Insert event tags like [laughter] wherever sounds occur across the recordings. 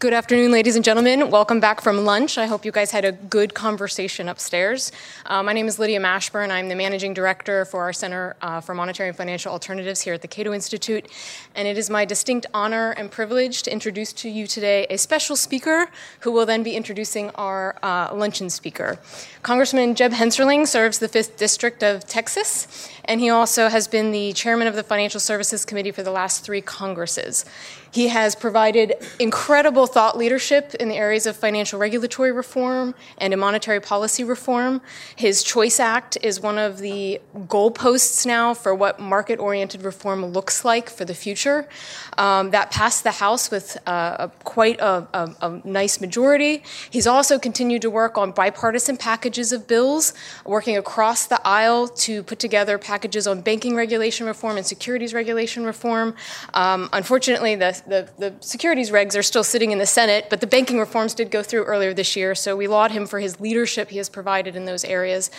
Good afternoon, ladies and gentlemen. Welcome back from lunch. I hope you guys had a good conversation upstairs. Uh, my name is Lydia Mashburn. I'm the managing director for our Center uh, for Monetary and Financial Alternatives here at the Cato Institute. And it is my distinct honor and privilege to introduce to you today a special speaker who will then be introducing our uh, luncheon speaker. Congressman Jeb Hensarling serves the 5th District of Texas, and he also has been the chairman of the Financial Services Committee for the last three Congresses. He has provided incredible thought leadership in the areas of financial regulatory reform and in monetary policy reform. His Choice Act is one of the goalposts now for what market oriented reform looks like for the future. Um, that passed the House with uh, a, quite a, a, a nice majority. He's also continued to work on bipartisan packages of bills, working across the aisle to put together packages on banking regulation reform and securities regulation reform. Um, unfortunately, the the, the, securities regs are still sitting in the Senate, but the banking reforms did go through earlier this year, so we laud him for his leadership he has provided in those areas.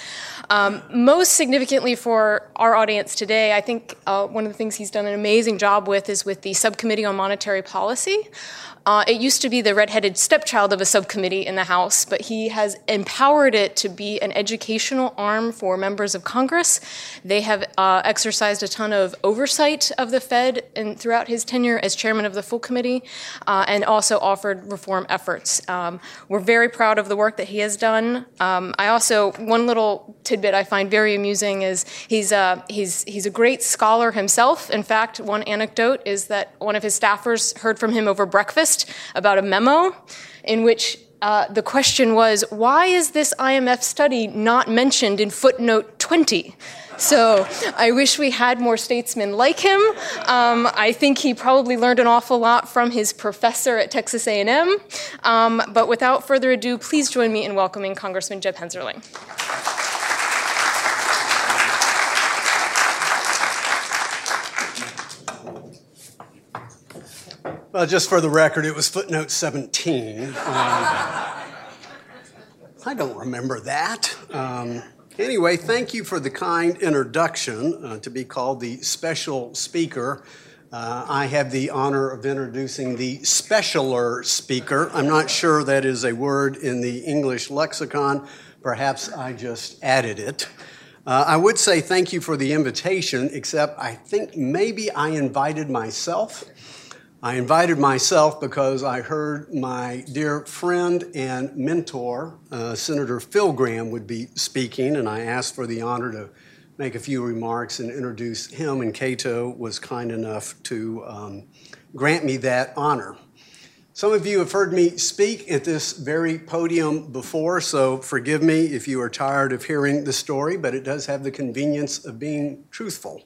Um, most significantly for our audience today, I think uh, one of the things he's done an amazing job with is with the Subcommittee on Monetary Policy. Uh, it used to be the redheaded stepchild of a subcommittee in the House, but he has empowered it to be an educational arm for members of Congress. They have uh, exercised a ton of oversight of the Fed and throughout his tenure as chairman of the full committee, uh, and also offered reform efforts. Um, we're very proud of the work that he has done. Um, I also one little tidbit I find very amusing is he's uh, he's he's a great scholar himself. In fact, one anecdote is that one of his staffers heard from him over breakfast about a memo in which uh, the question was, why is this IMF study not mentioned in footnote 20? So I wish we had more statesmen like him. Um, I think he probably learned an awful lot from his professor at Texas A&M. Um, but without further ado, please join me in welcoming Congressman Jeb Hensarling. Well, just for the record, it was footnote 17. Um, I don't remember that. Um, anyway, thank you for the kind introduction uh, to be called the special speaker. Uh, I have the honor of introducing the specialer speaker. I'm not sure that is a word in the English lexicon. Perhaps I just added it. Uh, I would say thank you for the invitation, except I think maybe I invited myself. I invited myself because I heard my dear friend and mentor, uh, Senator Phil Gramm, would be speaking, and I asked for the honor to make a few remarks and introduce him, and Cato was kind enough to um, grant me that honor. Some of you have heard me speak at this very podium before, so forgive me if you are tired of hearing the story, but it does have the convenience of being truthful.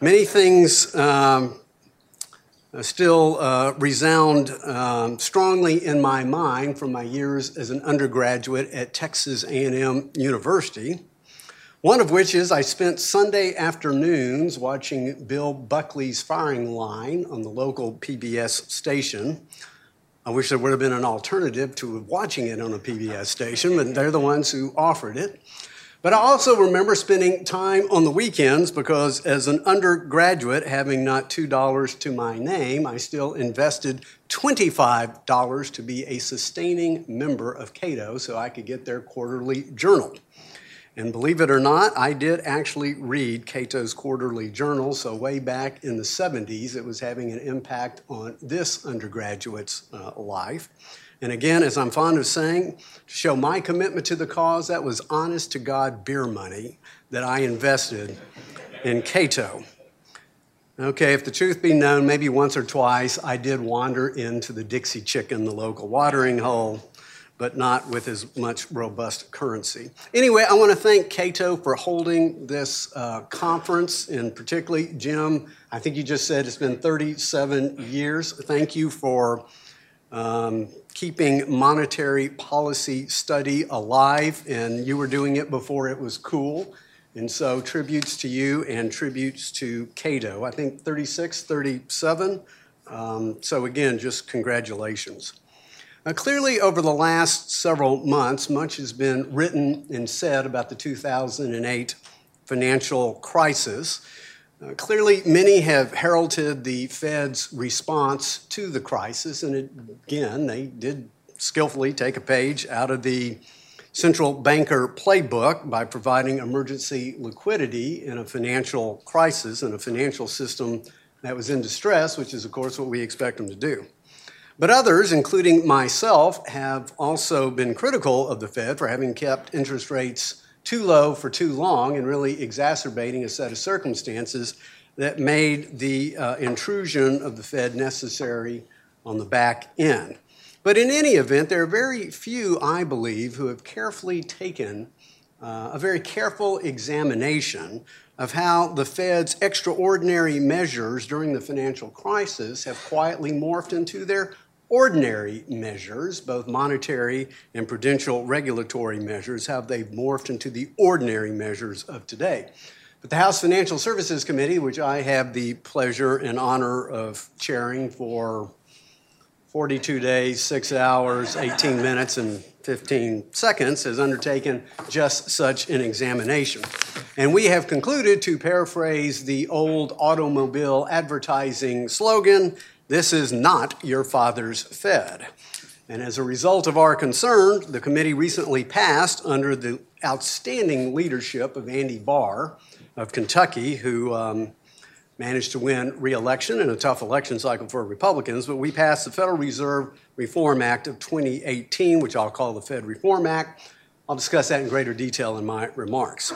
Many things um, still uh, resound um, strongly in my mind from my years as an undergraduate at Texas A&M University. One of which is I spent Sunday afternoons watching Bill Buckley's firing line on the local PBS station. I wish there would have been an alternative to watching it on a PBS station, but they're the ones who offered it. But I also remember spending time on the weekends because, as an undergraduate, having not $2 to my name, I still invested $25 to be a sustaining member of Cato so I could get their quarterly journal. And believe it or not, I did actually read Cato's quarterly journal. So, way back in the 70s, it was having an impact on this undergraduate's uh, life. And again, as I'm fond of saying, to show my commitment to the cause, that was honest to God beer money that I invested in Cato. Okay, if the truth be known, maybe once or twice I did wander into the Dixie Chicken, the local watering hole, but not with as much robust currency. Anyway, I want to thank Cato for holding this uh, conference, and particularly Jim. I think you just said it's been 37 years. Thank you for um, keeping monetary policy study alive, and you were doing it before it was cool. And so, tributes to you and tributes to Cato. I think 36, 37. Um, so, again, just congratulations. Now, clearly, over the last several months, much has been written and said about the 2008 financial crisis. Uh, clearly, many have heralded the Fed's response to the crisis, and it, again, they did skillfully take a page out of the central banker playbook by providing emergency liquidity in a financial crisis and a financial system that was in distress, which is, of course, what we expect them to do. But others, including myself, have also been critical of the Fed for having kept interest rates too low for too long and really exacerbating a set of circumstances that made the uh, intrusion of the Fed necessary on the back end. But in any event, there are very few, I believe, who have carefully taken uh, a very careful examination of how the Fed's extraordinary measures during the financial crisis have quietly morphed into their ordinary measures, both monetary and prudential regulatory measures, how they've morphed into the ordinary measures of today. But the House Financial Services Committee, which I have the pleasure and honor of chairing for 42 days, 6 hours, 18 minutes, and 15 seconds, has undertaken just such an examination. And we have concluded, to paraphrase the old automobile advertising slogan, this is not your father's Fed. And as a result of our concern, the committee recently passed, under the outstanding leadership of Andy Barr of Kentucky, who um, managed to win re-election in a tough election cycle for Republicans, but we passed the Federal Reserve Reform Act of 2018, which I'll call the Fed Reform Act. I'll discuss that in greater detail in my remarks.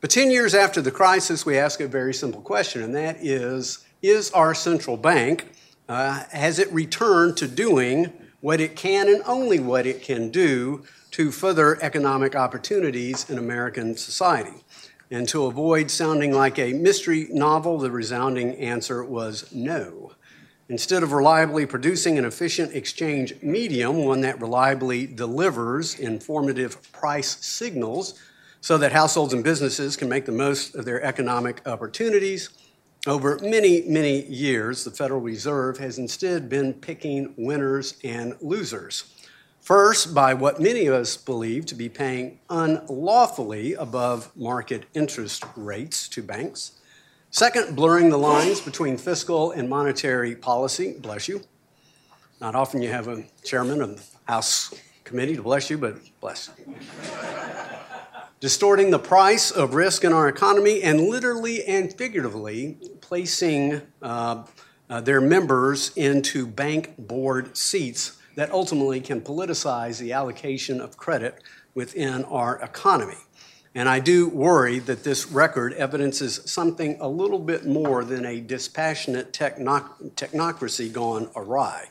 But 10 years after the crisis, we ask a very simple question, and that is Is our central bank, uh, has it returned to doing what it can and only what it can do to further economic opportunities in American society? And to avoid sounding like a mystery novel, the resounding answer was no. Instead of reliably producing an efficient exchange medium, one that reliably delivers informative price signals so that households and businesses can make the most of their economic opportunities, over many, many years, the Federal Reserve has instead been picking winners and losers. First, by what many of us believe to be paying unlawfully above market interest rates to banks. Second, blurring the lines between fiscal and monetary policy. Bless you. Not often you have a chairman of the House committee to bless you, but bless. Distorting the price of risk in our economy and literally and figuratively placing uh, uh, their members into bank board seats that ultimately can politicize the allocation of credit within our economy. And I do worry that this record evidences something a little bit more than a dispassionate technoc- technocracy gone awry.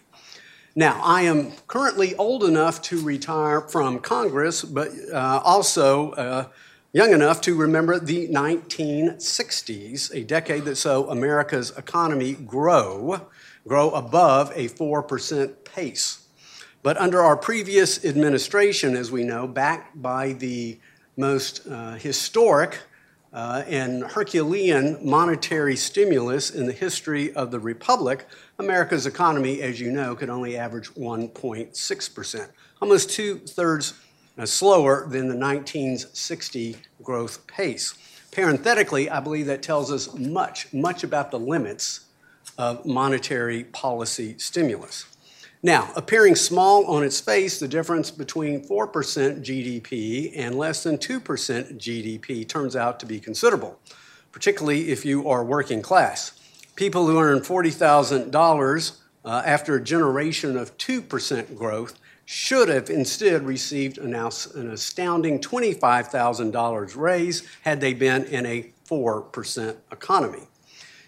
Now, I am currently old enough to retire from Congress, but uh, also uh, young enough to remember the 1960s, a decade that saw America's economy grow, grow above a 4% pace. But under our previous administration, as we know, backed by the most uh, historic uh, and Herculean monetary stimulus in the history of the Republic, America's economy, as you know, could only average 1.6%, almost two thirds uh, slower than the 1960 growth pace. Parenthetically, I believe that tells us much, much about the limits of monetary policy stimulus. Now, appearing small on its face, the difference between 4% GDP and less than 2% GDP turns out to be considerable, particularly if you are working class. People who earn $40,000 uh, after a generation of 2% growth should have instead received an, an astounding $25,000 raise had they been in a 4% economy.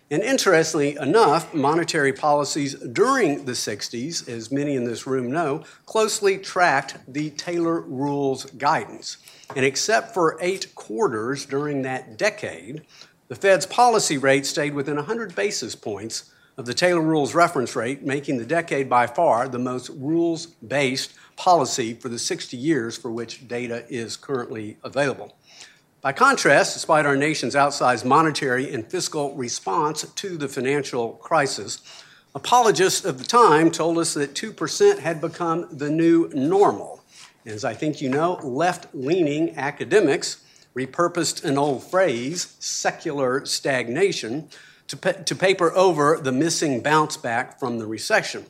And interestingly enough, monetary policies during the 60s, as many in this room know, closely tracked the Taylor Rules guidance. And except for eight quarters during that decade, the Fed's policy rate stayed within 100 basis points of the Taylor Rules reference rate, making the decade by far the most rules based policy for the 60 years for which data is currently available. By contrast, despite our nation's outsized monetary and fiscal response to the financial crisis, apologists of the time told us that 2% had become the new normal. As I think you know, left leaning academics repurposed an old phrase, secular stagnation, to, pa- to paper over the missing bounce back from the recession.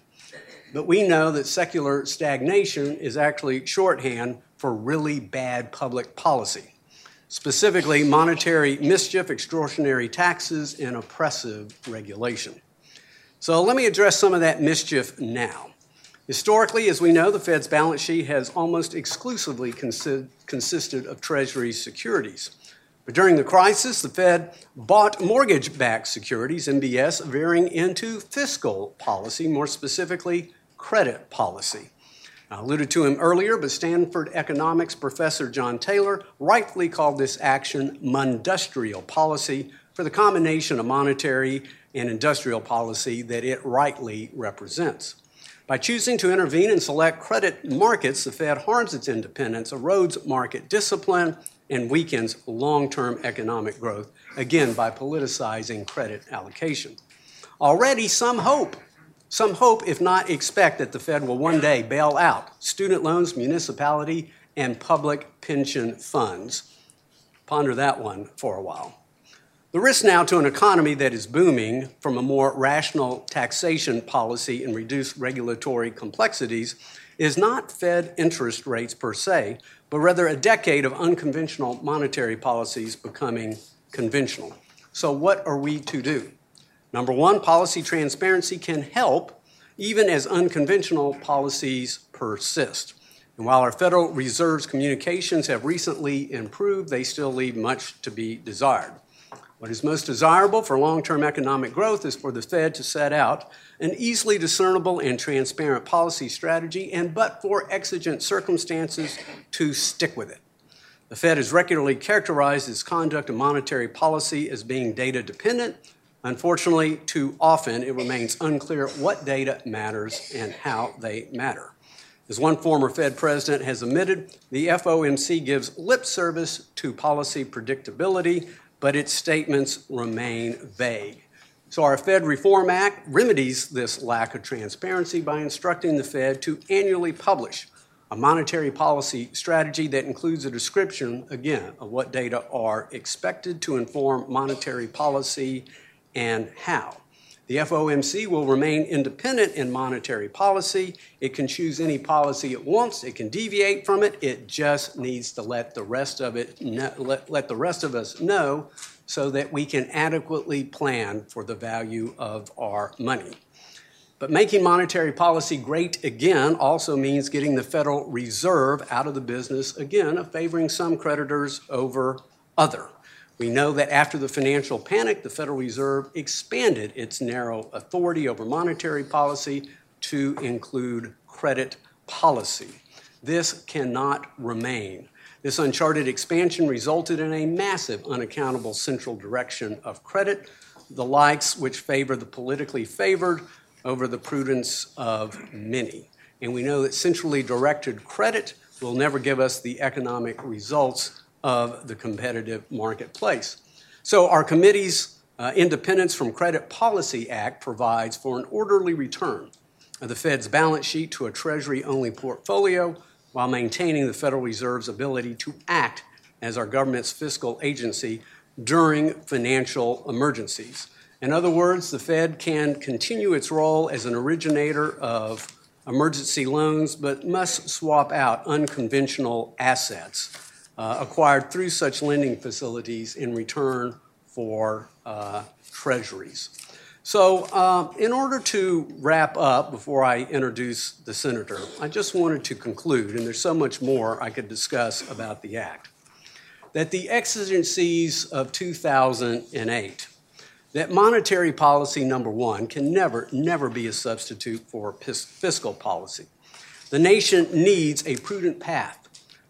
But we know that secular stagnation is actually shorthand for really bad public policy, specifically monetary mischief, extortionary taxes, and oppressive regulation. So let me address some of that mischief now. Historically, as we know, the Fed's balance sheet has almost exclusively consi- consisted of Treasury securities. But during the crisis, the Fed bought mortgage backed securities, MBS, veering into fiscal policy, more specifically, credit policy. I alluded to him earlier, but Stanford economics professor John Taylor rightfully called this action mondustrial policy for the combination of monetary and industrial policy that it rightly represents. By choosing to intervene in select credit markets, the Fed harms its independence, erodes market discipline, and weakens long term economic growth, again by politicizing credit allocation. Already, some hope, some hope, if not expect, that the Fed will one day bail out student loans, municipality, and public pension funds. Ponder that one for a while. The risk now to an economy that is booming from a more rational taxation policy and reduced regulatory complexities is not Fed interest rates per se, but rather a decade of unconventional monetary policies becoming conventional. So, what are we to do? Number one, policy transparency can help even as unconventional policies persist. And while our Federal Reserve's communications have recently improved, they still leave much to be desired. What is most desirable for long term economic growth is for the Fed to set out an easily discernible and transparent policy strategy, and but for exigent circumstances, to stick with it. The Fed has regularly characterized its conduct of monetary policy as being data dependent. Unfortunately, too often it remains unclear what data matters and how they matter. As one former Fed president has admitted, the FOMC gives lip service to policy predictability but its statements remain vague. So, our Fed Reform Act remedies this lack of transparency by instructing the Fed to annually publish a monetary policy strategy that includes a description, again, of what data are expected to inform monetary policy and how. The FOMC will remain independent in monetary policy. It can choose any policy it wants. It can deviate from it. It just needs to let the rest of it know, let, let the rest of us know so that we can adequately plan for the value of our money. But making monetary policy great again also means getting the Federal Reserve out of the business again of favoring some creditors over other. We know that after the financial panic, the Federal Reserve expanded its narrow authority over monetary policy to include credit policy. This cannot remain. This uncharted expansion resulted in a massive, unaccountable central direction of credit, the likes which favor the politically favored over the prudence of many. And we know that centrally directed credit will never give us the economic results of the competitive marketplace. So, our committee's uh, Independence from Credit Policy Act provides for an orderly return of the Fed's balance sheet to a Treasury only portfolio while maintaining the Federal Reserve's ability to act as our government's fiscal agency during financial emergencies. In other words, the Fed can continue its role as an originator of emergency loans, but must swap out unconventional assets uh, acquired through such lending facilities in return for uh, treasuries. So, uh, in order to wrap up before I introduce the senator, I just wanted to conclude, and there's so much more I could discuss about the Act, that the exigencies of 2008, that monetary policy, number one, can never, never be a substitute for fiscal policy. The nation needs a prudent path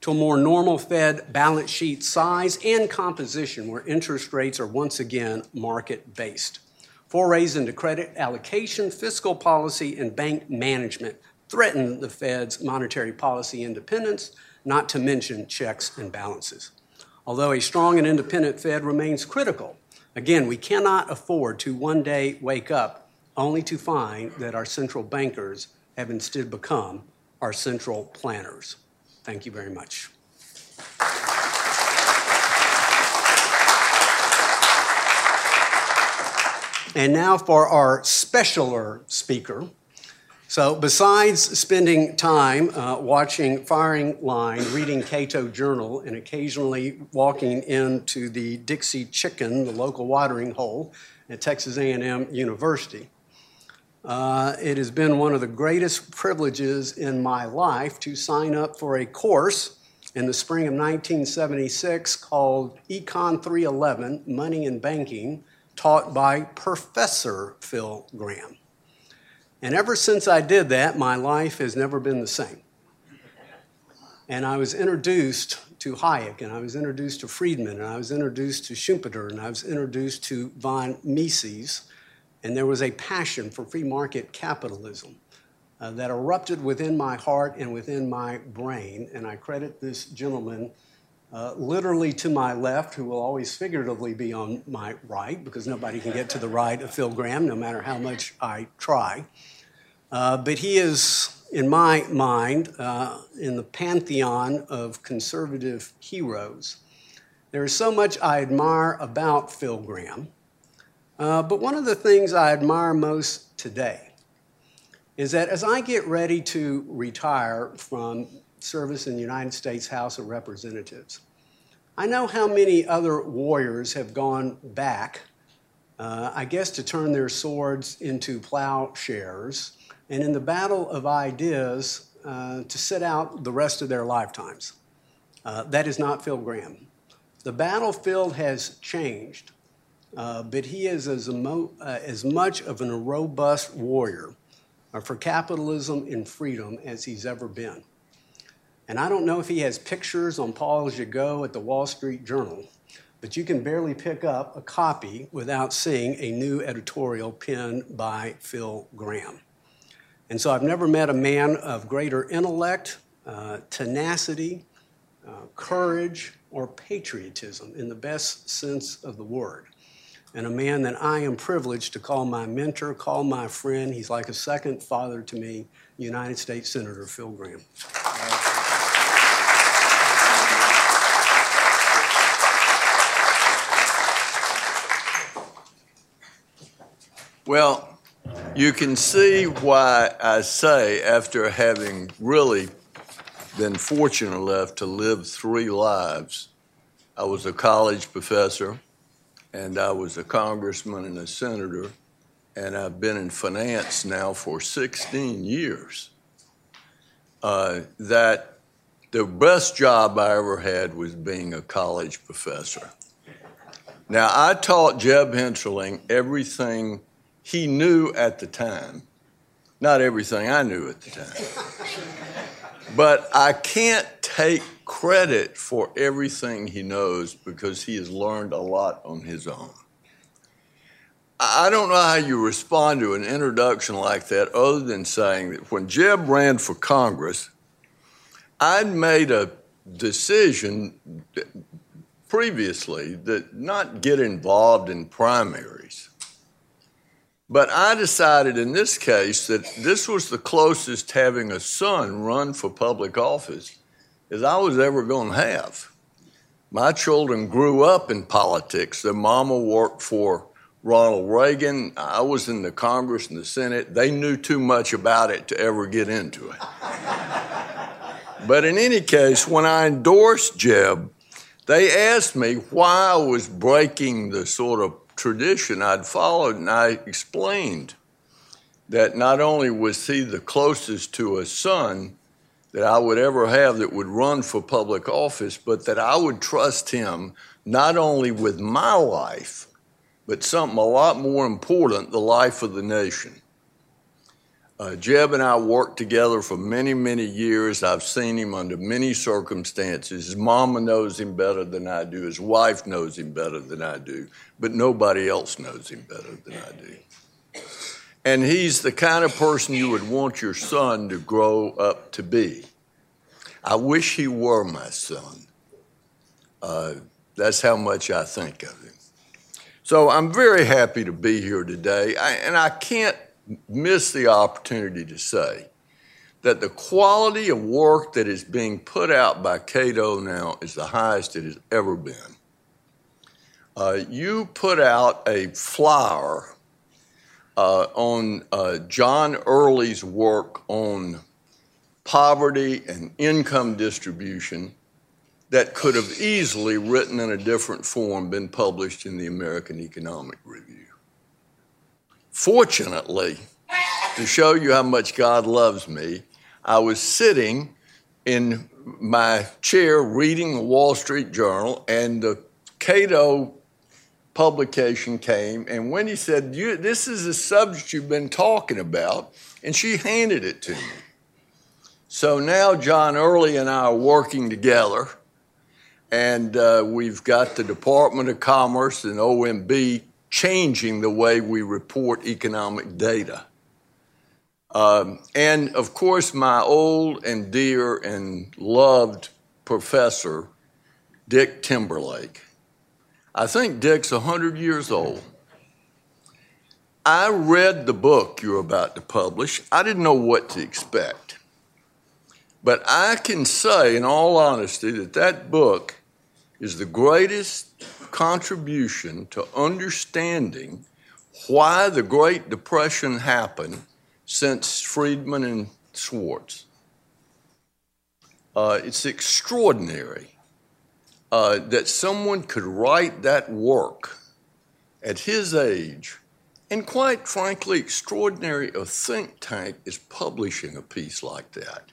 to a more normal Fed balance sheet size and composition where interest rates are once again market based. Forays into credit allocation, fiscal policy, and bank management threaten the Fed's monetary policy independence, not to mention checks and balances. Although a strong and independent Fed remains critical, again, we cannot afford to one day wake up only to find that our central bankers have instead become our central planners. Thank you very much. And now for our specialer speaker. So, besides spending time uh, watching Firing Line, reading Cato Journal, and occasionally walking into the Dixie Chicken, the local watering hole at Texas A&M University, uh, it has been one of the greatest privileges in my life to sign up for a course in the spring of 1976 called Econ 311 Money and Banking, taught by Professor Phil Gramm. And ever since I did that, my life has never been the same. And I was introduced to Hayek, and I was introduced to Friedman, and I was introduced to Schumpeter, and I was introduced to von Mises, and there was a passion for free market capitalism uh, that erupted within my heart and within my brain. And I credit this gentleman uh, literally to my left, who will always figuratively be on my right, because nobody can get to the right of Phil Gramm, no matter how much I try. Uh, but he is, in my mind, uh, in the pantheon of conservative heroes. There is so much I admire about Phil Gramm, uh, but one of the things I admire most today is that as I get ready to retire from service in the United States House of Representatives. I know how many other warriors have gone back, uh, I guess, to turn their swords into plowshares, and in the battle of ideas, uh, to sit out the rest of their lifetimes. Uh, that is not Phil Gramm. The battlefield has changed, uh, but he is as, emo- uh, as much of a robust warrior uh, for capitalism and freedom as he's ever been. And I don't know if he has pictures on Paul Gigot at the Wall Street Journal, but you can barely pick up a copy without seeing a new editorial penned by Phil Gramm. And so I've never met a man of greater intellect, uh, tenacity, courage, or patriotism in the best sense of the word. And a man that I am privileged to call my mentor, call my friend. He's like a second father to me, United States Senator Phil Gramm. Well, you can see why I say, after having really been fortunate enough to live three lives, I was a college professor, and I was a congressman and a senator, and I've been in finance now for 16 years. Uh, that the best job I ever had was being a college professor. Now, I taught Jeb Hensarling everything he knew at the time. Not everything I knew at the time. But I can't take credit for everything he knows because he has learned a lot on his own. I don't know how you respond to an introduction like that other than saying that when Jeb ran for Congress, I'd made a decision previously that not get involved in primaries. But I decided in this case that this was the closest having a son run for public office as I was ever going to have. My children grew up in politics. Their mama worked for Ronald Reagan. I was in the Congress and the Senate. They knew too much about it to ever get into it. [laughs] but in any case, when I endorsed Jeb, they asked me why I was breaking the sort of tradition I'd followed, and I explained that not only was he the closest to a son that I would ever have that would run for public office, but that I would trust him not only with my life, but something a lot more important the life of the nation. Uh, Jeb and I worked together for many, many years. I've seen him under many circumstances. His mama knows him better than I do. His wife knows him better than I do. But nobody else knows him better than I do. And he's the kind of person you would want your son to grow up to be. I wish he were my son. Uh, that's how much I think of him. So I'm very happy to be here today. I, and I can't miss the opportunity to say that the quality of work that is being put out by Cato now is the highest it has ever been. Uh, you put out a flyer uh, on uh, John Early's work on poverty and income distribution that could have easily, written in a different form, been published in the American Economic Review. Fortunately, to show you how much God loves me, I was sitting in my chair reading the Wall Street Journal, and the Cato publication came, and Wendy said, This is a subject you've been talking about, and she handed it to me. So now John Early and I are working together, and uh, we've got the Department of Commerce and OMB changing the way we report economic data. Um, and of course, my old and dear and loved professor, Dick Timberlake. I think Dick's 100 years old. I read the book you're about to publish. I didn't know what to expect. But I can say, in all honesty, that that book is the greatest contribution to understanding why the Great Depression happened since Friedman and Schwartz. Uh, it's extraordinary uh, that someone could write that work at his age, and quite frankly, extraordinary a think tank is publishing a piece like that.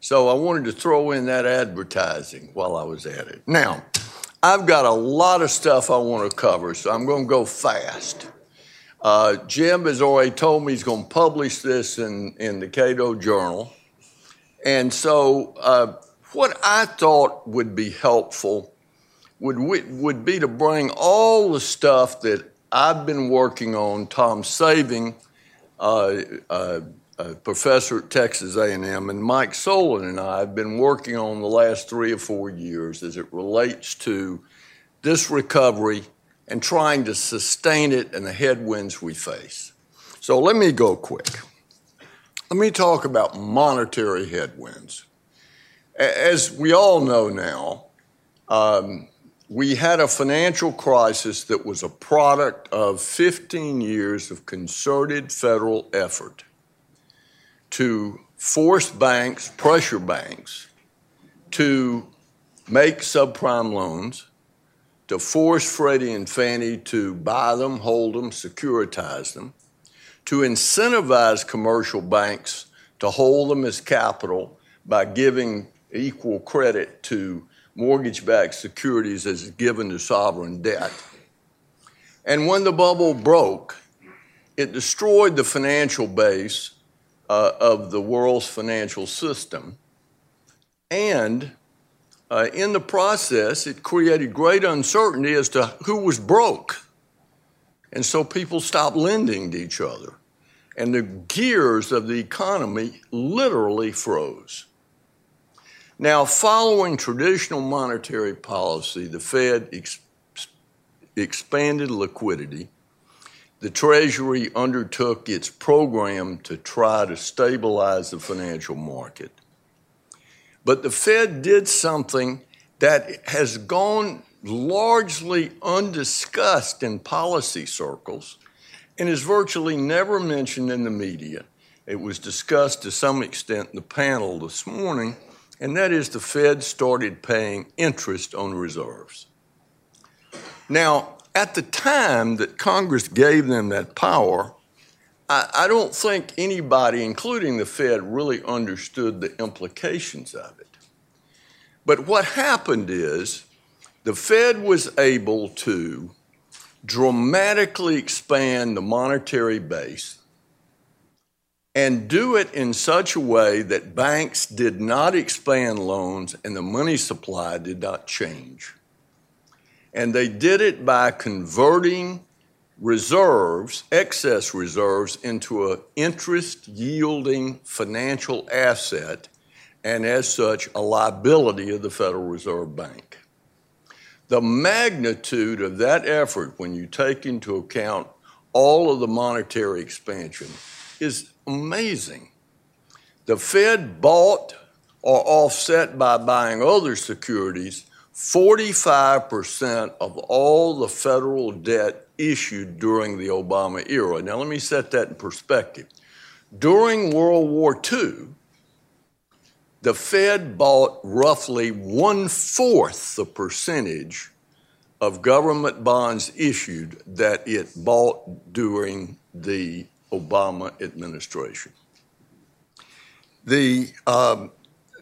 So I wanted to throw in that advertising while I was at it. Now, I've got a lot of stuff I want to cover, so I'm going to go fast. Uh, Jim has already told me he's going to publish this in, in the Cato Journal. And so, uh, what I thought would be helpful would, would be to bring all the stuff that I've been working on, Tom Saving, uh, uh, professor at Texas A&M, and Mike Solon and I have been working on the last three or four years as it relates to this recovery and trying to sustain it and the headwinds we face. So let me go quick. Let me talk about monetary headwinds. As we all know now, um, we had a financial crisis that was a product of 15 years of concerted federal effort to force banks, pressure banks, to make subprime loans, to force Freddie and Fannie to buy them, hold them, securitize them, to incentivize commercial banks to hold them as capital by giving equal credit to mortgage backed securities as given to sovereign debt. And when the bubble broke, it destroyed the financial base uh, of the world's financial system. And uh, in the process, it created great uncertainty as to who was broke. And so people stopped lending to each other. And the gears of the economy literally froze. Now, following traditional monetary policy, the Fed ex- expanded liquidity. The Treasury undertook its program to try to stabilize the financial market. But the Fed did something that has gone largely undiscussed in policy circles and is virtually never mentioned in the media. It was discussed to some extent in the panel this morning, and that is the Fed started paying interest on reserves. Now, at the time that Congress gave them that power, I, I don't think anybody, including the Fed, really understood the implications of it. But what happened is the Fed was able to dramatically expand the monetary base and do it in such a way that banks did not expand loans and the money supply did not change. And they did it by converting reserves, excess reserves, into an interest yielding financial asset, and as such, a liability of the Federal Reserve Bank. The magnitude of that effort, when you take into account all of the monetary expansion, is amazing. The Fed bought or offset by buying other securities 45% of all the federal debt issued during the Obama era. Now, let me set that in perspective. During World War II, the Fed bought roughly one fourth the percentage of government bonds issued that it bought during the Obama administration. The, um,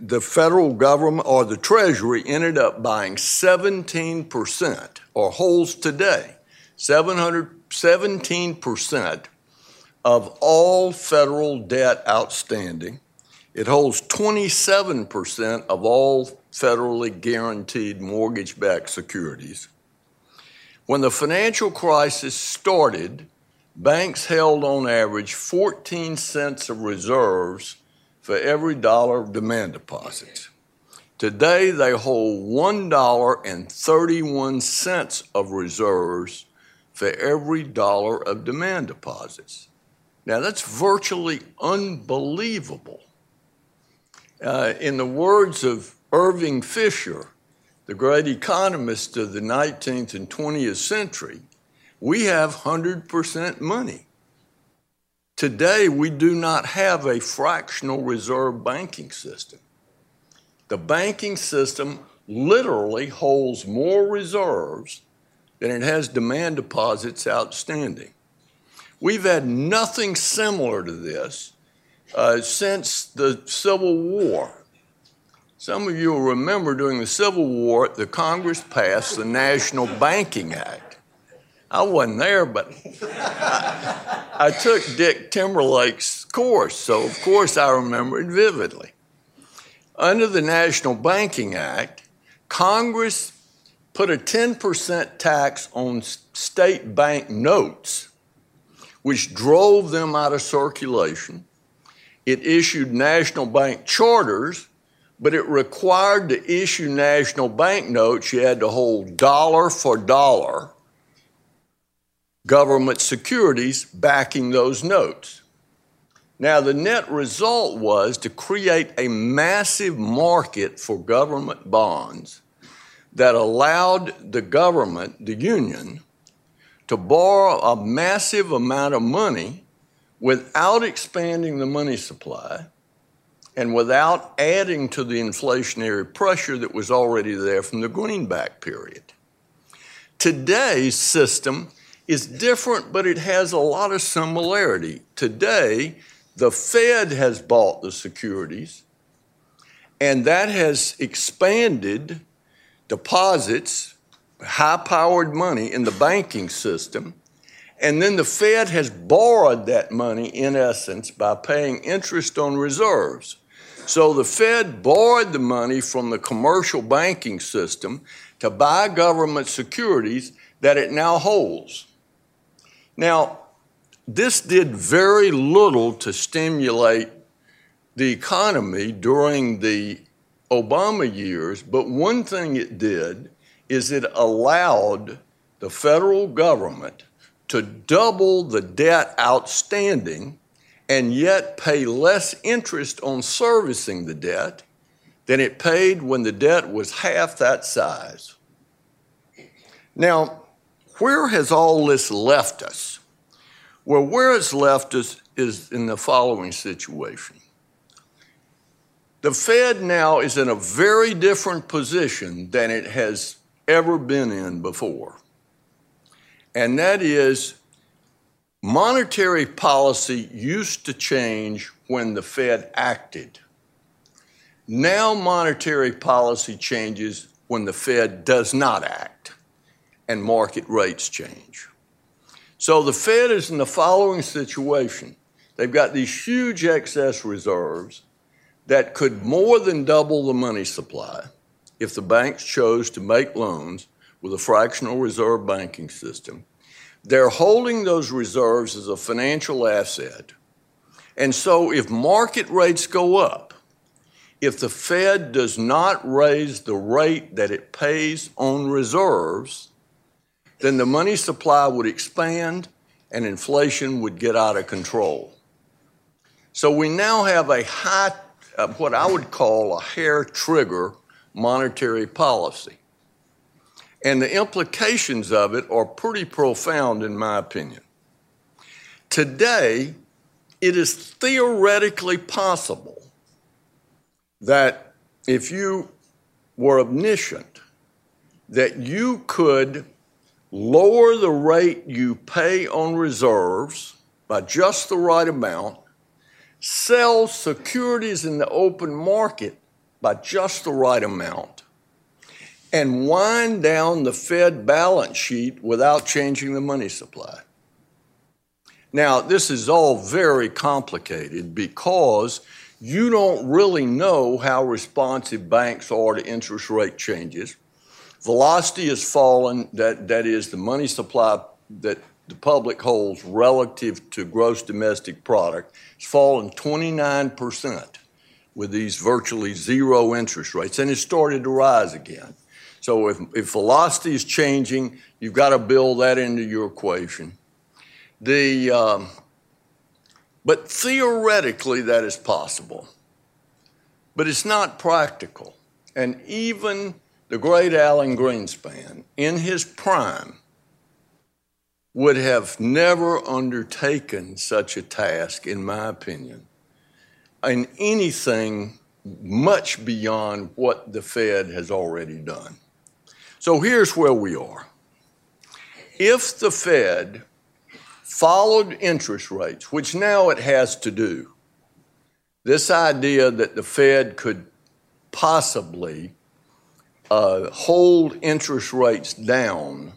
the federal government or the Treasury ended up buying 17%, or holds today 717% of all federal debt outstanding. It holds 27% of all federally guaranteed mortgage backed securities. When the financial crisis started, banks held on average 14 cents of reserves for every dollar of demand deposits. Today, they hold $1.31 of reserves for every dollar of demand deposits. Now, that's virtually unbelievable. Uh, in the words of Irving Fisher, the great economist of the 19th and 20th century, we have 100% money. Today, we do not have a fractional reserve banking system. The banking system literally holds more reserves than it has demand deposits outstanding. We've had nothing similar to this uh, since the Civil War. Some of you will remember during the Civil War, the Congress passed the National Banking Act. I wasn't there, but I, [laughs] I took Dick Timberlake's course, so of course I remember it vividly. Under the National Banking Act, Congress put a 10% tax on state bank notes, which drove them out of circulation. It issued national bank charters, but it required to issue national bank notes, you had to hold dollar for dollar government securities backing those notes. Now, the net result was to create a massive market for government bonds that allowed the government, the union, to borrow a massive amount of money without expanding the money supply and without adding to the inflationary pressure that was already there from the greenback period. Today's system is different, but it has a lot of similarity. Today, the Fed has bought the securities, and that has expanded deposits, high powered money in the banking system. And then the Fed has borrowed that money, in essence, by paying interest on reserves. So the Fed borrowed the money from the commercial banking system to buy government securities that it now holds. Now, this did very little to stimulate the economy during the Obama years, but one thing it did is it allowed the federal government to double the debt outstanding and yet pay less interest on servicing the debt than it paid when the debt was half that size. Now, where has all this left us? Well, where it's left us is in the following situation. The Fed now is in a very different position than it has ever been in before. And that is monetary policy used to change when the Fed acted. Now, monetary policy changes when the Fed does not act and market rates change. So the Fed is in the following situation they've got these huge excess reserves that could more than double the money supply if the banks chose to make loans with a fractional reserve banking system. They're holding those reserves as a financial asset. And so if market rates go up, if the Fed does not raise the rate that it pays on reserves, then the money supply would expand and inflation would get out of control. So we now have a high, uh, what I would call a hair trigger monetary policy. and the implications of it are pretty profound, in my opinion. Today, it is theoretically possible that if you were omniscient, that you could lower the rate you pay on reserves by just the right amount, sell securities in the open market by just the right amount, and wind down the Fed balance sheet without changing the money supply. Now, this is all very complicated because you don't really know how responsive banks are to interest rate changes. Velocity has fallen, that, that is, the money supply that the public holds relative to gross domestic product, has fallen 29% with these virtually zero interest rates, and it started to rise again. So if, if velocity is changing, you've got to build that into your equation. The, um, but theoretically, that is possible. But it's not practical. And even the great Alan Greenspan, in his prime, would have never undertaken such a task, in my opinion, in anything much beyond what the Fed has already done. So here's where we are. If the Fed followed interest rates, which now it has to do, this idea that the Fed could possibly uh, hold interest rates down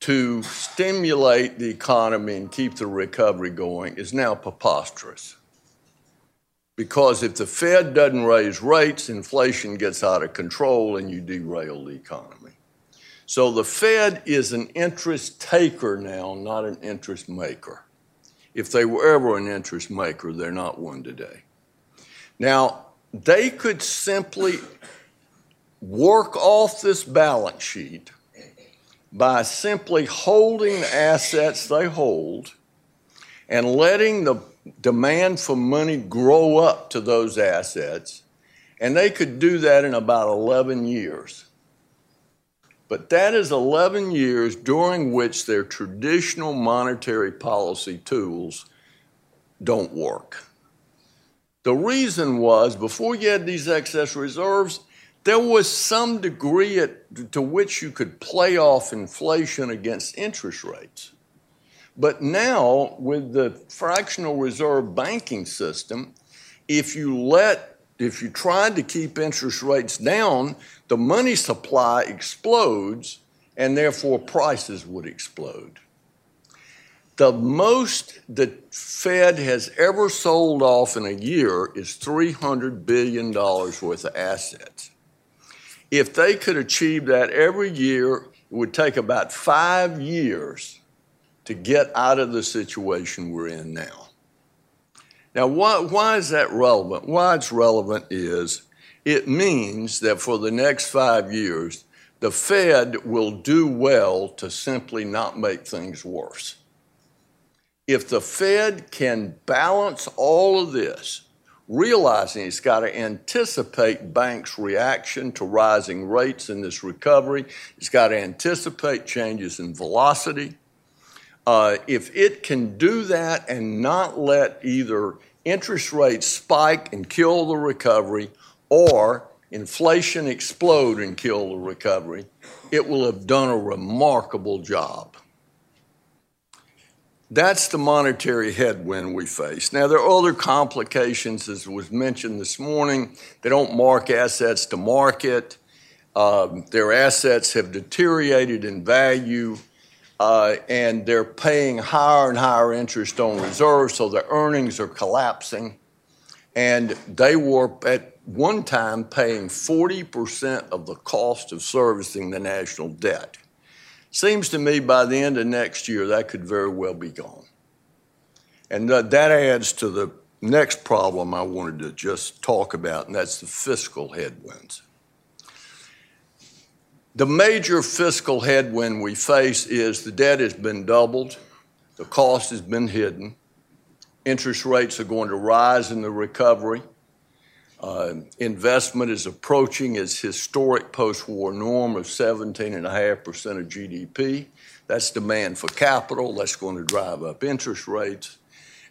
to stimulate the economy and keep the recovery going is now preposterous. Because if the Fed doesn't raise rates, inflation gets out of control and you derail the economy. So the Fed is an interest taker now, not an interest maker. If they were ever an interest maker, they're not one today. Now, they could simply work off this balance sheet by simply holding the assets they hold and letting the demand for money grow up to those assets, and they could do that in about 11 years. But that is 11 years during which their traditional monetary policy tools don't work. The reason was before you had these excess reserves, there was some degree at, to which you could play off inflation against interest rates. But now, with the fractional reserve banking system, if you let, if you tried to keep interest rates down, the money supply explodes and therefore prices would explode. The most the Fed has ever sold off in a year is $300 billion worth of assets. If they could achieve that every year, it would take about five years to get out of the situation we're in now. Now, why, why is that relevant? Why it's relevant is it means that for the next five years, the Fed will do well to simply not make things worse. If the Fed can balance all of this, realizing it's got to anticipate banks' reaction to rising rates in this recovery, it's got to anticipate changes in velocity, uh, if it can do that and not let either interest rates spike and kill the recovery or inflation explode and kill the recovery, it will have done a remarkable job. That's the monetary headwind we face. Now, there are other complications, as was mentioned this morning. They don't mark assets to market. Um, their assets have deteriorated in value uh, and they're paying higher and higher interest on reserves, so their earnings are collapsing. And they were at one time paying 40% of the cost of servicing the national debt. Seems to me by the end of next year, that could very well be gone. And that adds to the next problem I wanted to just talk about, and that's the fiscal headwinds. The major fiscal headwind we face is the debt has been doubled, the cost has been hidden, interest rates are going to rise in the recovery. Uh, investment is approaching its historic post war norm of 17.5% of GDP. That's demand for capital. That's going to drive up interest rates.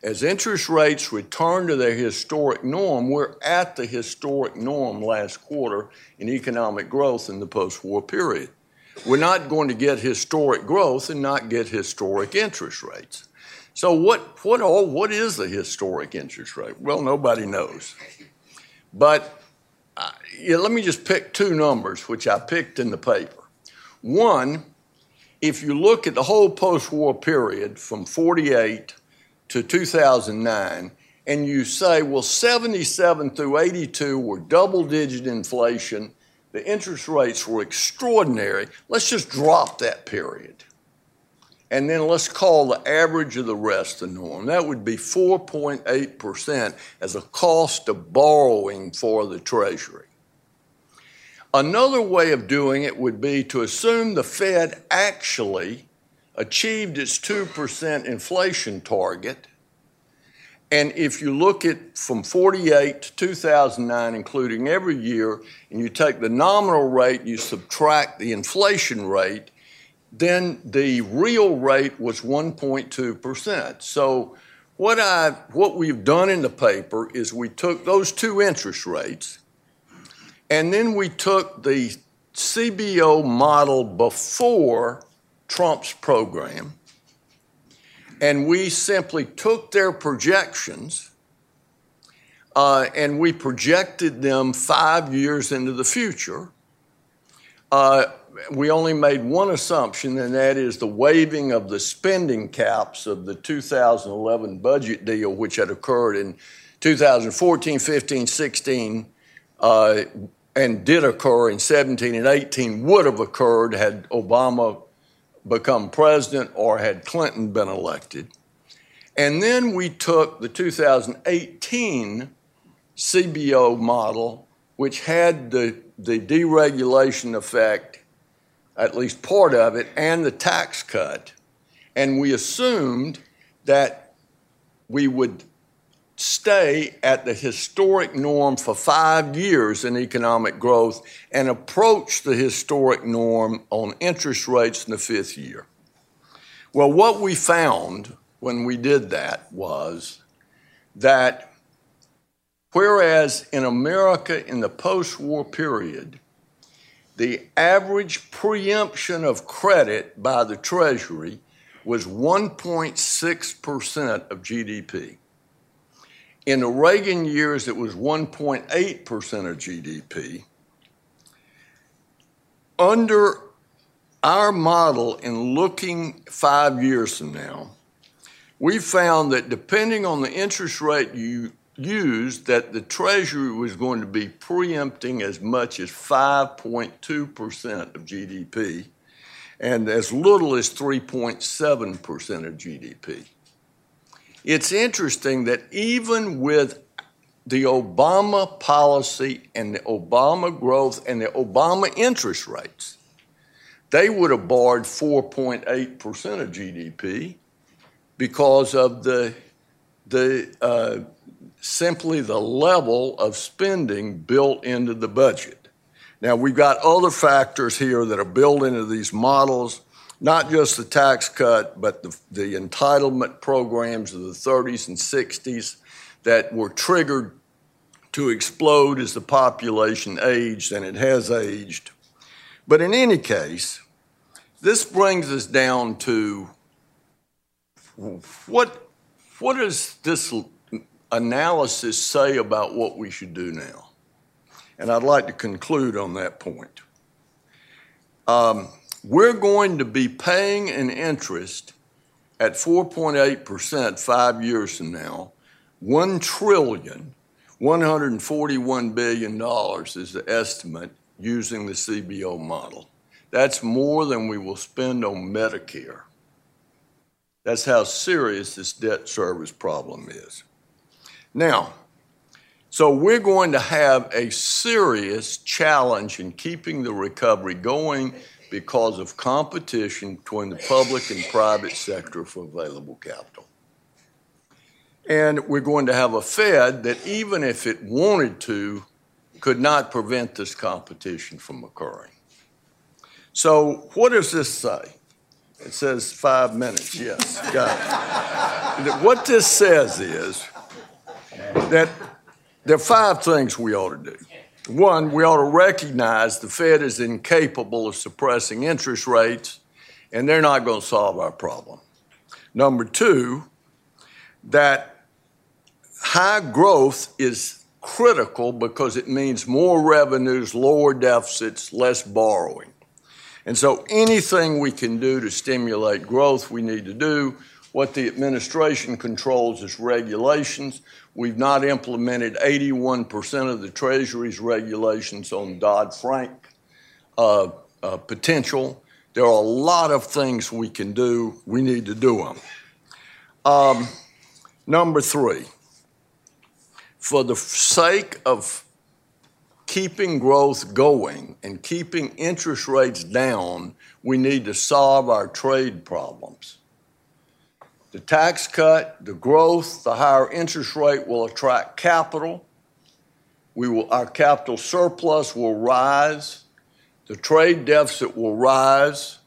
As interest rates return to their historic norm, we're at the historic norm last quarter in economic growth in the post war period. We're not going to get historic growth and not get historic interest rates. So, what, what, all, what is the historic interest rate? Well, nobody knows. But uh, yeah, let me just pick two numbers, which I picked in the paper. One, if you look at the whole post war period from 48 to 2009, and you say, well, 77 through 82 were double digit inflation, the interest rates were extraordinary, let's just drop that period and then let's call the average of the rest the norm. That would be 4.8% as a cost of borrowing for the Treasury. Another way of doing it would be to assume the Fed actually achieved its 2% inflation target. And if you look at from 48 to 2009, including every year, and you take the nominal rate, you subtract the inflation rate, then the real rate was 1.2%. So what I what we've done in the paper is we took those two interest rates and then we took the CBO model before Trump's program and we simply took their projections uh, and we projected them five years into the future. Uh, we only made one assumption, and that is the waiving of the spending caps of the 2011 budget deal, which had occurred in 2014, 15, 16, uh, and did occur in 17 and 18, would have occurred had Obama become president or had Clinton been elected. And then we took the 2018 CBO model, which had the, the deregulation effect at least part of it, and the tax cut. And we assumed that we would stay at the historic norm for five years in economic growth and approach the historic norm on interest rates in the fifth year. Well, what we found when we did that was that whereas in America in the post war period, the average preemption of credit by the Treasury was 1.6% of GDP. In the Reagan years, it was 1.8% of GDP. Under our model, in looking five years from now, we found that depending on the interest rate you used that the Treasury was going to be preempting as much as 5.2% of GDP and as little as 3.7% of GDP. It's interesting that even with the Obama policy and the Obama growth and the Obama interest rates, they would have borrowed 4.8% of GDP because of the, the uh, simply the level of spending built into the budget. Now, we've got other factors here that are built into these models, not just the tax cut, but the, the entitlement programs of the 30s and 60s that were triggered to explode as the population aged, and it has aged. But in any case, this brings us down to what, what does this analysis say about what we should do now? And I'd like to conclude on that point. Um, we're going to be paying an interest at 4.8% five years from now, $1 trillion, $141 billion is the estimate using the CBO model. That's more than we will spend on Medicare. That's how serious this debt service problem is. Now, so we're going to have a serious challenge in keeping the recovery going because of competition between the public and private sector for available capital. And we're going to have a Fed that, even if it wanted to, could not prevent this competition from occurring. So, what does this say? It says five minutes, yes, got it. what this says is that there are five things we ought to do. One, we ought to recognize the Fed is incapable of suppressing interest rates, and they're not going to solve our problem. Number two, that high growth is critical because it means more revenues, lower deficits, less borrowing. And so anything we can do to stimulate growth, we need to do. What the administration controls is regulations. We've not implemented 81% of the Treasury's regulations on Dodd Frank uh, uh, potential. There are a lot of things we can do. We need to do them. Um, number three, for the sake of keeping growth going and keeping interest rates down, we need to solve our trade problems. The tax cut, the growth, the higher interest rate will attract capital. We will, our capital surplus will rise. The trade deficit will rise.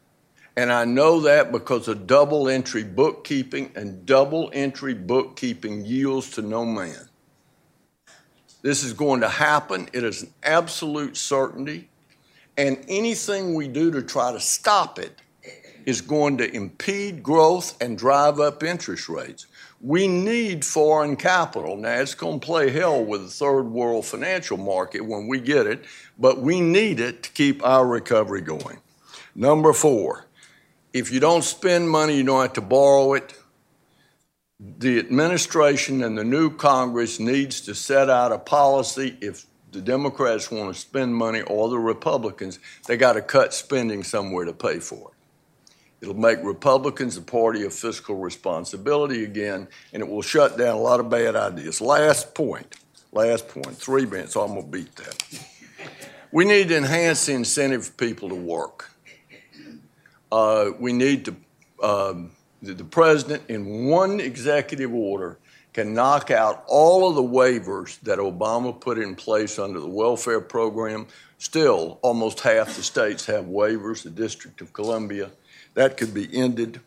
And I know that because of double entry bookkeeping, and double entry bookkeeping yields to no man. This is going to happen. It is an absolute certainty. And anything we do to try to stop it is going to impede growth and drive up interest rates. We need foreign capital. Now, it's going to play hell with the third world financial market when we get it, but we need it to keep our recovery going. Number four, if you don't spend money, you don't have to borrow it the administration and the new Congress needs to set out a policy if the Democrats want to spend money or the Republicans, they got to cut spending somewhere to pay for it. It'll make Republicans the party of fiscal responsibility again, and it will shut down a lot of bad ideas. Last point, last point, three minutes, I'm going to beat that. We need to enhance the incentive for people to work. Uh, we need to um, that the president, in one executive order, can knock out all of the waivers that Obama put in place under the welfare program. Still, almost half the states have waivers, the District of Columbia. That could be ended.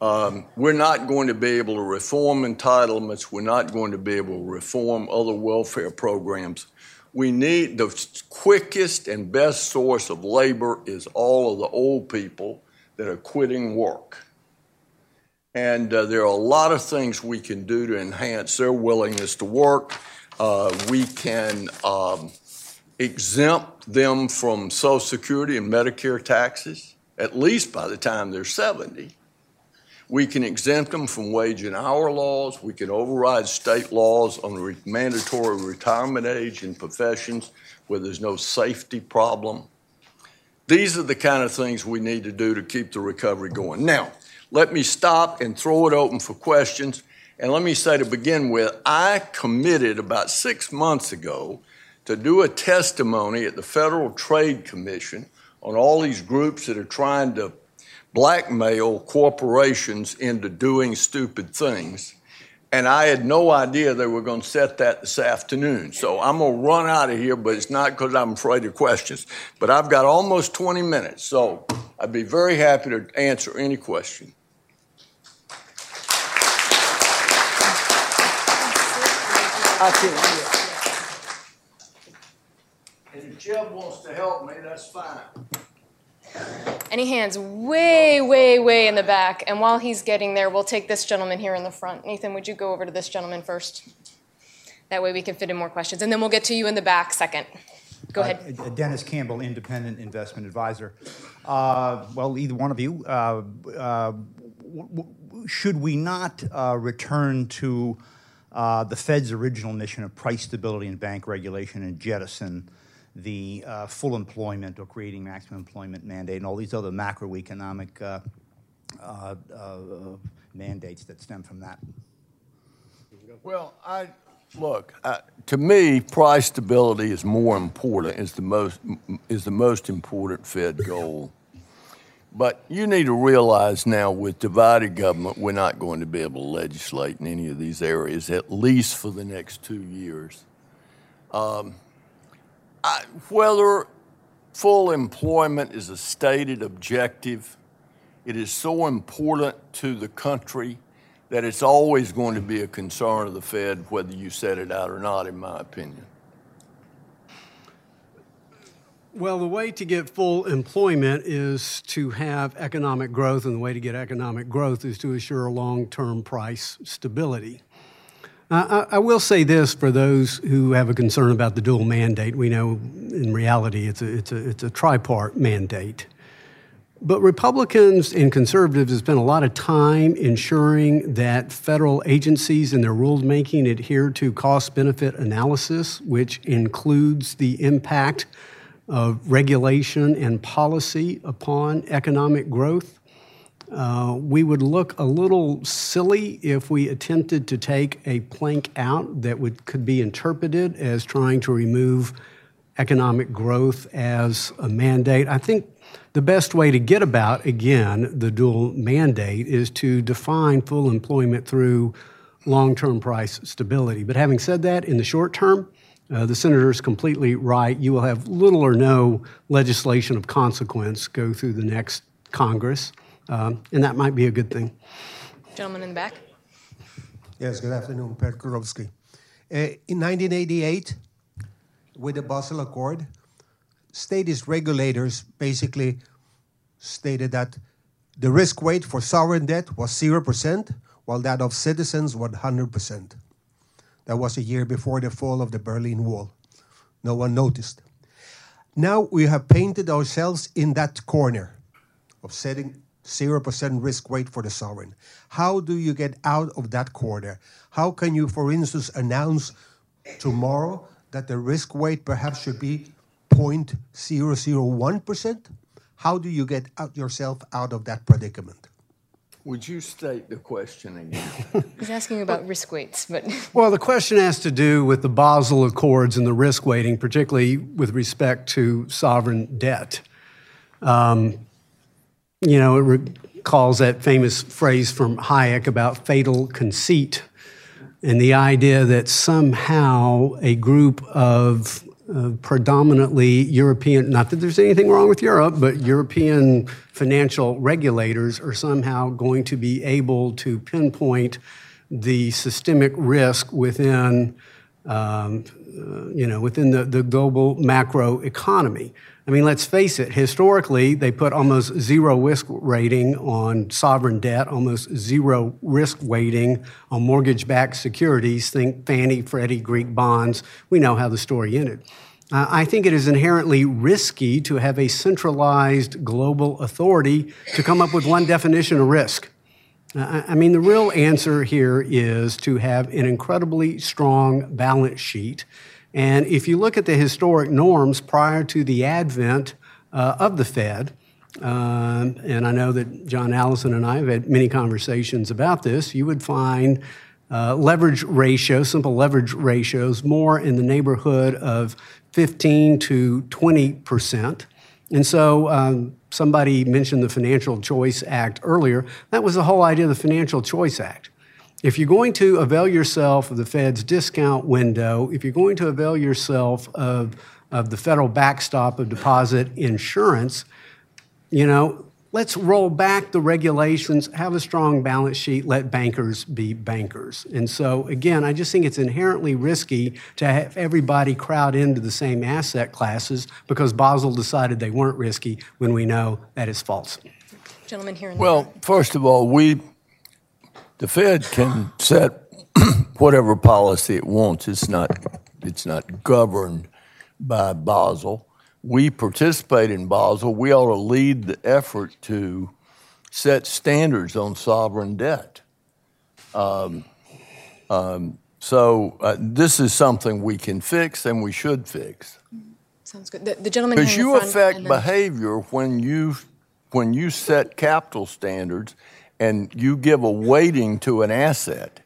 Um, we're not going to be able to reform entitlements. We're not going to be able to reform other welfare programs. We need the quickest and best source of labor is all of the old people that are quitting work. And uh, there are a lot of things we can do to enhance their willingness to work. Uh, we can um, exempt them from Social Security and Medicare taxes, at least by the time they're 70. We can exempt them from wage and hour laws. We can override state laws on re- mandatory retirement age in professions where there's no safety problem. These are the kind of things we need to do to keep the recovery going. Now, let me stop and throw it open for questions. And let me say to begin with, I committed about six months ago to do a testimony at the Federal Trade Commission on all these groups that are trying to blackmail corporations into doing stupid things. And I had no idea they were going to set that this afternoon. So I'm going to run out of here, but it's not because I'm afraid of questions. But I've got almost 20 minutes, so I'd be very happy to answer any question. I can, yeah. And if Jeb wants to help me, that's fine. Any hands way, way, way in the back? And while he's getting there, we'll take this gentleman here in the front. Nathan, would you go over to this gentleman first? That way we can fit in more questions. And then we'll get to you in the back second. Go ahead. Uh, Dennis Campbell, independent investment advisor. Uh, well, either one of you, uh, uh w- w- should we not uh, return to uh, the Fed's original mission of price stability and bank regulation and jettison the uh, full employment or creating maximum employment mandate and all these other macroeconomic uh, uh, uh mandates that stem from that. Well, I look to me, price stability is more important. is the most is the most important Fed goal. But you need to realize now with divided government, we're not going to be able to legislate in any of these areas, at least for the next two years. Um, I, whether full employment is a stated objective, it is so important to the country that it's always going to be a concern of the Fed whether you set it out or not, in my opinion. Well, the way to get full employment is to have economic growth, and the way to get economic growth is to assure long term price stability. I, I, will say this for those who have a concern about the dual mandate. We know in reality it's a, it's a, it's a tripart mandate. But Republicans and conservatives have spent a lot of time ensuring that federal agencies in their rulemaking adhere to cost benefit analysis, which includes the impact of regulation and policy upon economic growth. Uh, we would look a little silly if we attempted to take a plank out that would, could be interpreted as trying to remove economic growth as a mandate. I think the best way to get about, again, the dual mandate is to define full employment through long term price stability. But having said that, in the short term, uh, the senator is completely right. You will have little or no legislation of consequence go through the next Congress, um, and that might be a good thing. Gentleman in the back. Yes, good afternoon, Per Kurowski. Uh, in 1988, with the Basel Accord, statist regulators basically stated that the risk weight for sovereign debt was 0%, while that of citizens was 100%. That was a year before the fall of the Berlin Wall. No one noticed. Now we have painted ourselves in that corner of setting 0% risk weight for the sovereign. How do you get out of that corner? How can you, for instance, announce tomorrow that the risk weight perhaps should be 0.001%? How do you get out yourself out of that predicament? Would you state the question again? [laughs] He's asking about risk weights, but. [laughs] Well, the question has to do with the Basel Accords and the risk weighting, particularly with respect to sovereign debt. Um, you know, it recalls that famous phrase from Hayek about fatal conceit and the idea that somehow a group of uh, predominantly European, not that there's anything wrong with Europe, but European financial regulators are somehow going to be able to pinpoint the systemic risk within, um, uh, you know, within the, the global macro economy. I mean, let's face it, historically, they put almost zero risk rating on sovereign debt, almost zero risk weighting on mortgage backed securities. Think Fannie, Freddie, Greek bonds. We know how the story ended. Uh, I think it is inherently risky to have a centralized global authority to come up with one definition of risk. Uh, I mean, the real answer here is to have an incredibly strong balance sheet and if you look at the historic norms prior to the advent uh, of the Fed, um, and I know that John Allison and I have had many conversations about this, you would find uh, leverage ratios, simple leverage ratios, more in the neighborhood of 15 to 20 percent. And so um, somebody mentioned the Financial Choice Act earlier. That was the whole idea of the Financial Choice Act. If you're going to avail yourself of the Fed's discount window, if you're going to avail yourself of, of the federal backstop of deposit insurance, you know, let's roll back the regulations, have a strong balance sheet, let bankers be bankers. And so, again, I just think it's inherently risky to have everybody crowd into the same asset classes because Basel decided they weren't risky when we know that is false. Gentlemen here in Well, first of all, we the Fed can set [clears throat] whatever policy it wants. It's not, it's not governed by Basel. We participate in Basel. We ought to lead the effort to set standards on sovereign debt. Um, um, so uh, this is something we can fix and we should fix. Sounds good. The, the gentleman because you affect behavior when you when you set capital standards and you give a weighting to an asset.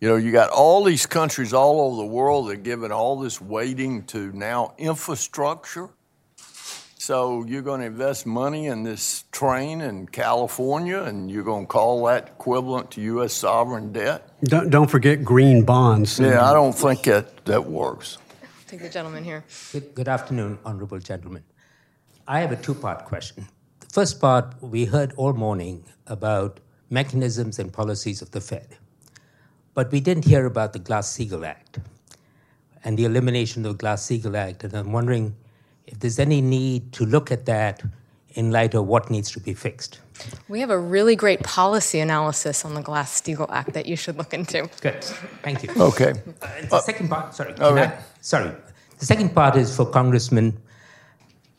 You know, you got all these countries all over the world that are giving all this weighting to now infrastructure. So you're going to invest money in this train in California, and you're going to call that equivalent to U.S. sovereign debt? Don't, don't forget green bonds. Yeah, I don't think that, that works. Take the gentleman here. Good, good afternoon, honorable gentlemen. I have a two part question. The first part, we heard all morning about mechanisms and policies of the Fed, but we didn't hear about the Glass Steagall Act and the elimination of the Glass Steagall Act. And I'm wondering if there's any need to look at that in light of what needs to be fixed. We have a really great policy analysis on the Glass Steagall Act that you should look into. Good, thank you. Okay. Uh, the second part, sorry. can okay. I- sorry. The second part is for Congressman.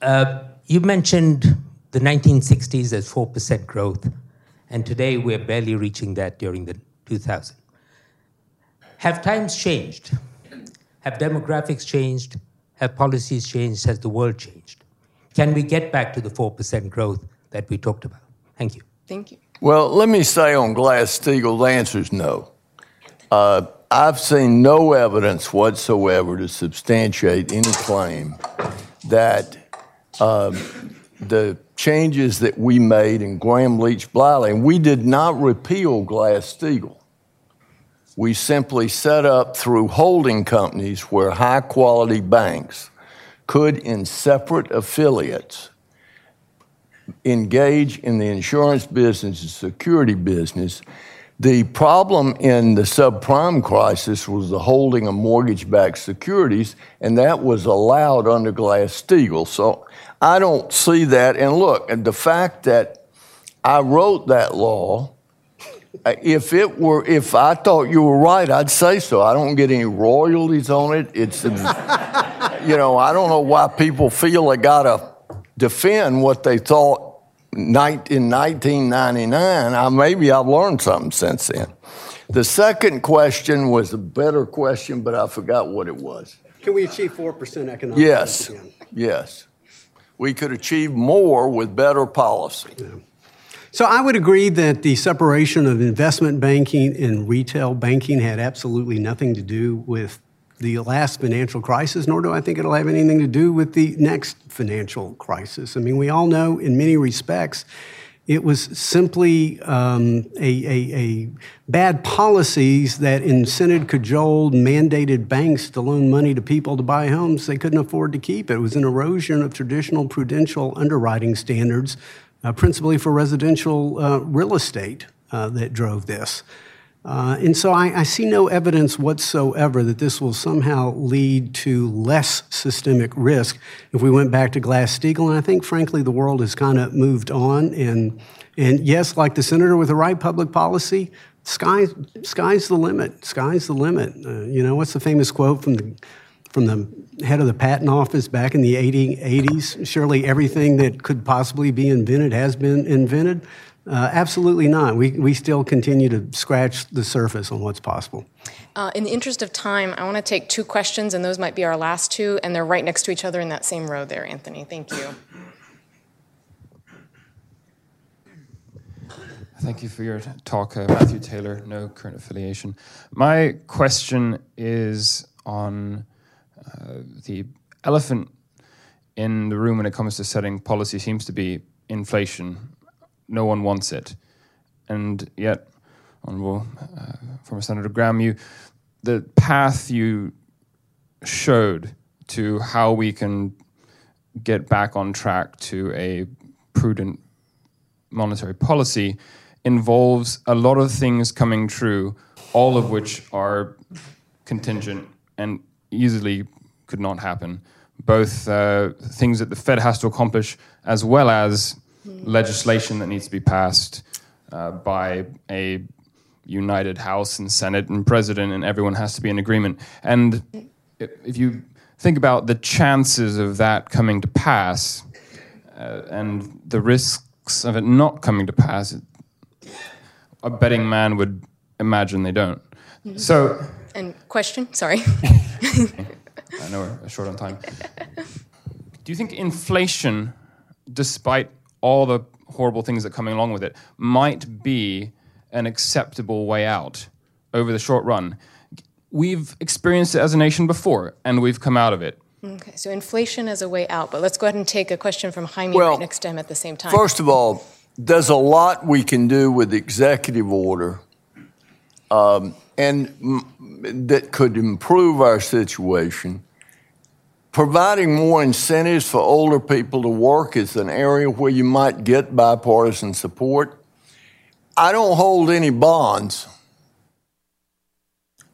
Uh, you mentioned the 1960s as 4% growth, and today we're barely reaching that during the 2000s. Have times changed? Have demographics changed? Have policies changed? Has the world changed? Can we get back to the 4% growth that we talked about? Thank you. Thank you. Well, let me say on Glass Steagall, the answer is no. Uh, I've seen no evidence whatsoever to substantiate any claim that um, the changes that we made in Gramm Leach Bliley, and we did not repeal Glass Steagall. We simply set up through holding companies where high quality banks could, in separate affiliates, engage in the insurance business and security business. The problem in the subprime crisis was the holding of mortgage backed securities, and that was allowed under Glass Steagall. So I don't see that. And look, and the fact that I wrote that law, uh, if it were, if I thought you were right, I'd say so. I don't get any royalties on it. It's, [laughs] you know, I don't know why people feel they gotta defend what they thought in 1999. I, maybe I've learned something since then. The second question was a better question, but I forgot what it was. Can we achieve 4% economic Yes, growth again? yes. We could achieve more with better policy. So I would agree that the separation of investment banking and retail banking had absolutely nothing to do with the last financial crisis, nor do I think it'll have anything to do with the next financial crisis. I mean, we all know in many respects it was simply um, a, a, a bad policies that incented, cajoled, mandated banks to loan money to people to buy homes they couldn't afford to keep. It was an erosion of traditional prudential underwriting standards, uh, principally for residential uh, real estate, uh, that drove this. Uh, and so I, I see no evidence whatsoever that this will somehow lead to less systemic risk if we went back to Glass Steagall. And I think, frankly, the world has kind of moved on. And, and yes, like the senator with the right public policy, sky, sky's the limit. Sky's the limit. Uh, you know, what's the famous quote from the from the head of the patent office back in the 80, 80s? Surely everything that could possibly be invented has been invented. Uh, absolutely not. We, we still continue to scratch the surface on what's possible. Uh, in the interest of time, I want to take two questions, and those might be our last two, and they're right next to each other in that same row there, Anthony. Thank you. Thank you for your talk, uh, Matthew Taylor, no current affiliation. My question is on uh, the elephant in the room when it comes to setting policy seems to be inflation. No one wants it. And yet, Honorable uh, former Senator Gramm, you, the path you showed to how we can get back on track to a prudent monetary policy involves a lot of things coming true, all of which are contingent and easily could not happen. Both uh, things that the Fed has to accomplish, as well as legislation that needs to be passed uh, by a united House and Senate and President, and everyone has to be in agreement. And if you think about the chances of that coming to pass uh, and the risks of it not coming to pass, a betting man would imagine they don't. So, And question? Sorry. [laughs] I know we're short on time. [laughs] Do you think inflation, despite all the horrible things that are coming along with it, might be an acceptable way out over the short run? We've experienced it as a nation before, and we've come out of it. Okay, so inflation as a way out, but let's go ahead and take a question from Jaime Well, right next to him at the same time. First of all, there's a lot we can do with executive order um, and mm, that could improve our situation. Providing more incentives for older people to work is an area where you might get bipartisan support. I don't hold any bonds.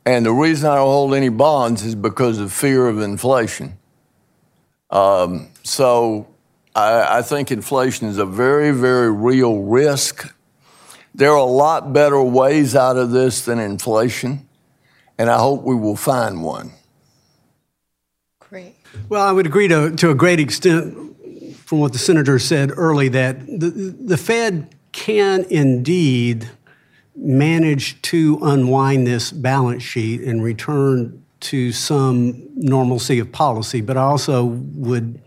And the reason I don't hold any bonds is because of fear of inflation. Um, so I, I think inflation is a very, very real risk. There are a lot better ways out of this than inflation, and I hope we will find one. Well, I would agree to, to a great extent from what the senator said early that the, the Fed can indeed manage to unwind this balance sheet and return to some normalcy of policy, but I also would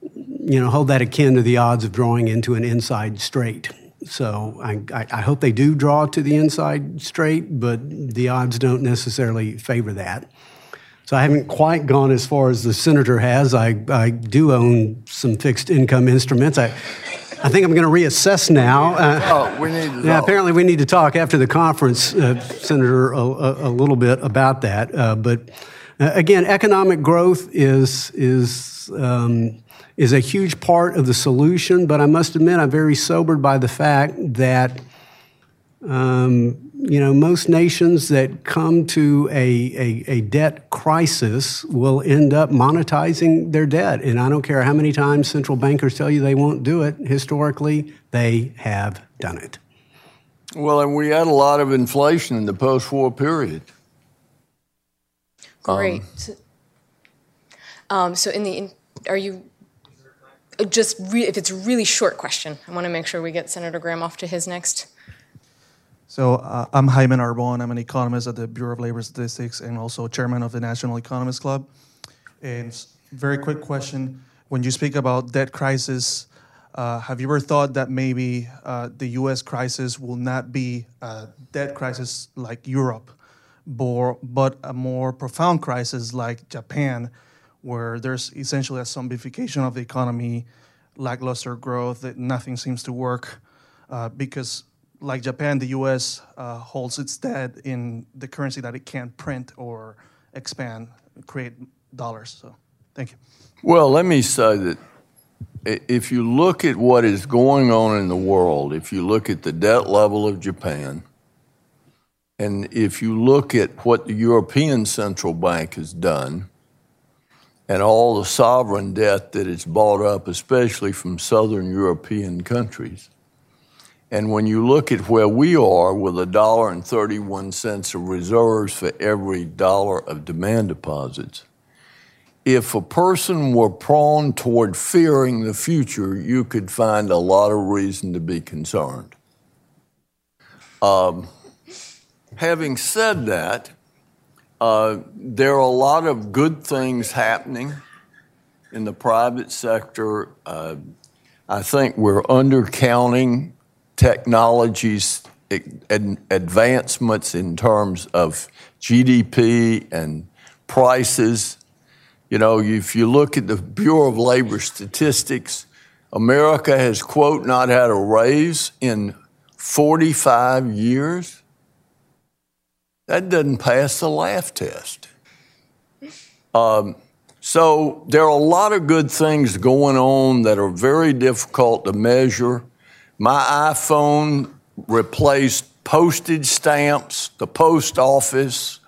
you know, hold that akin to the odds of drawing into an inside straight. So I, I, I hope they do draw to the inside straight, but the odds don't necessarily favor that. So I haven't quite gone as far as the senator has. I, I do own some fixed income instruments. I, I think I'm going to reassess now. Uh, Oh, we need to yeah, apparently we need to talk after the conference, uh, Senator, a, a, a little bit about that. Uh, but uh, again, economic growth is is um, is a huge part of the solution. But I must admit, I'm very sobered by the fact that um, you know most nations that come to a, a, a debt crisis will end up monetizing their debt, and I don't care how many times central bankers tell you they won't do it. Historically, they have done it. Well, and we had a lot of inflation in the post war period. Great. So, um, so in the, in, are you, uh, just re, if it's a really short question, I want to make sure we get Senator Gramm off to his next. So uh, I'm Jaime Arbon. I'm an economist at the Bureau of Labor Statistics and also chairman of the National Economists Club. And very quick question: When you speak about debt crisis, uh, have you ever thought that maybe uh, the U.S. crisis will not be a debt crisis like Europe, but a more profound crisis like Japan, where there's essentially a zombification of the economy, lackluster growth, that nothing seems to work, uh, because like Japan, the U.S. Uh, holds its debt in the currency that it can't print or expand, create dollars. So, thank you. Well, let me say that if you look at what is going on in the world, if you look at the debt level of Japan, and if you look at what the European Central Bank has done, and all the sovereign debt that it's bought up, especially from southern European countries, and when you look at where we are with a dollar and 31 cents of reserves for every dollar of demand deposits, if a person were prone toward fearing the future, you could find a lot of reason to be concerned. Um, having said that, uh, there are a lot of good things happening in the private sector. Uh, I think we're undercounting technologies ad- advancements in terms of GDP and prices. You know, if you look at the Bureau of Labor Statistics, America has, quote, not had a raise in 45 years. That doesn't pass the laugh test. Um, so there are a lot of good things going on that are very difficult to measure. My iPhone replaced postage stamps, the post office,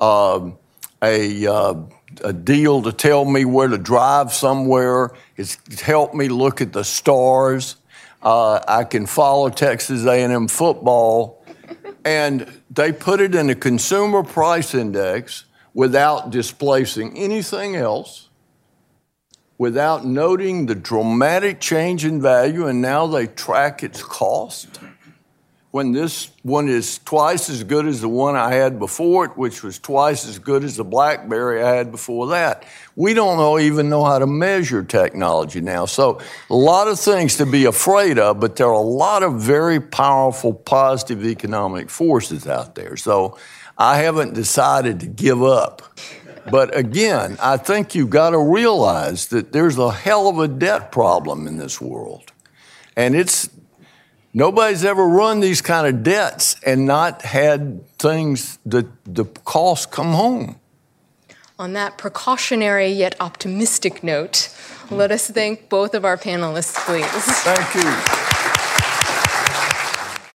um, a, uh, a deal to tell me where to drive somewhere. It's helped me look at the stars. Uh, I can follow Texas A&M football, and they put it in a consumer price index without displacing anything else, without noting the dramatic change in value, and now they track its cost. When this one is twice as good as the one I had before it, which was twice as good as the BlackBerry I had before that. We don't know, even know how to measure technology now. So, a lot of things to be afraid of, but there are a lot of very powerful positive economic forces out there. So, I haven't decided to give up But again, I think you've got to realize that there's a hell of a debt problem in this world. And it's nobody's ever run these kind of debts and not had things that the costs come home. On that precautionary yet optimistic note, let us thank both of our panelists, please. Thank you.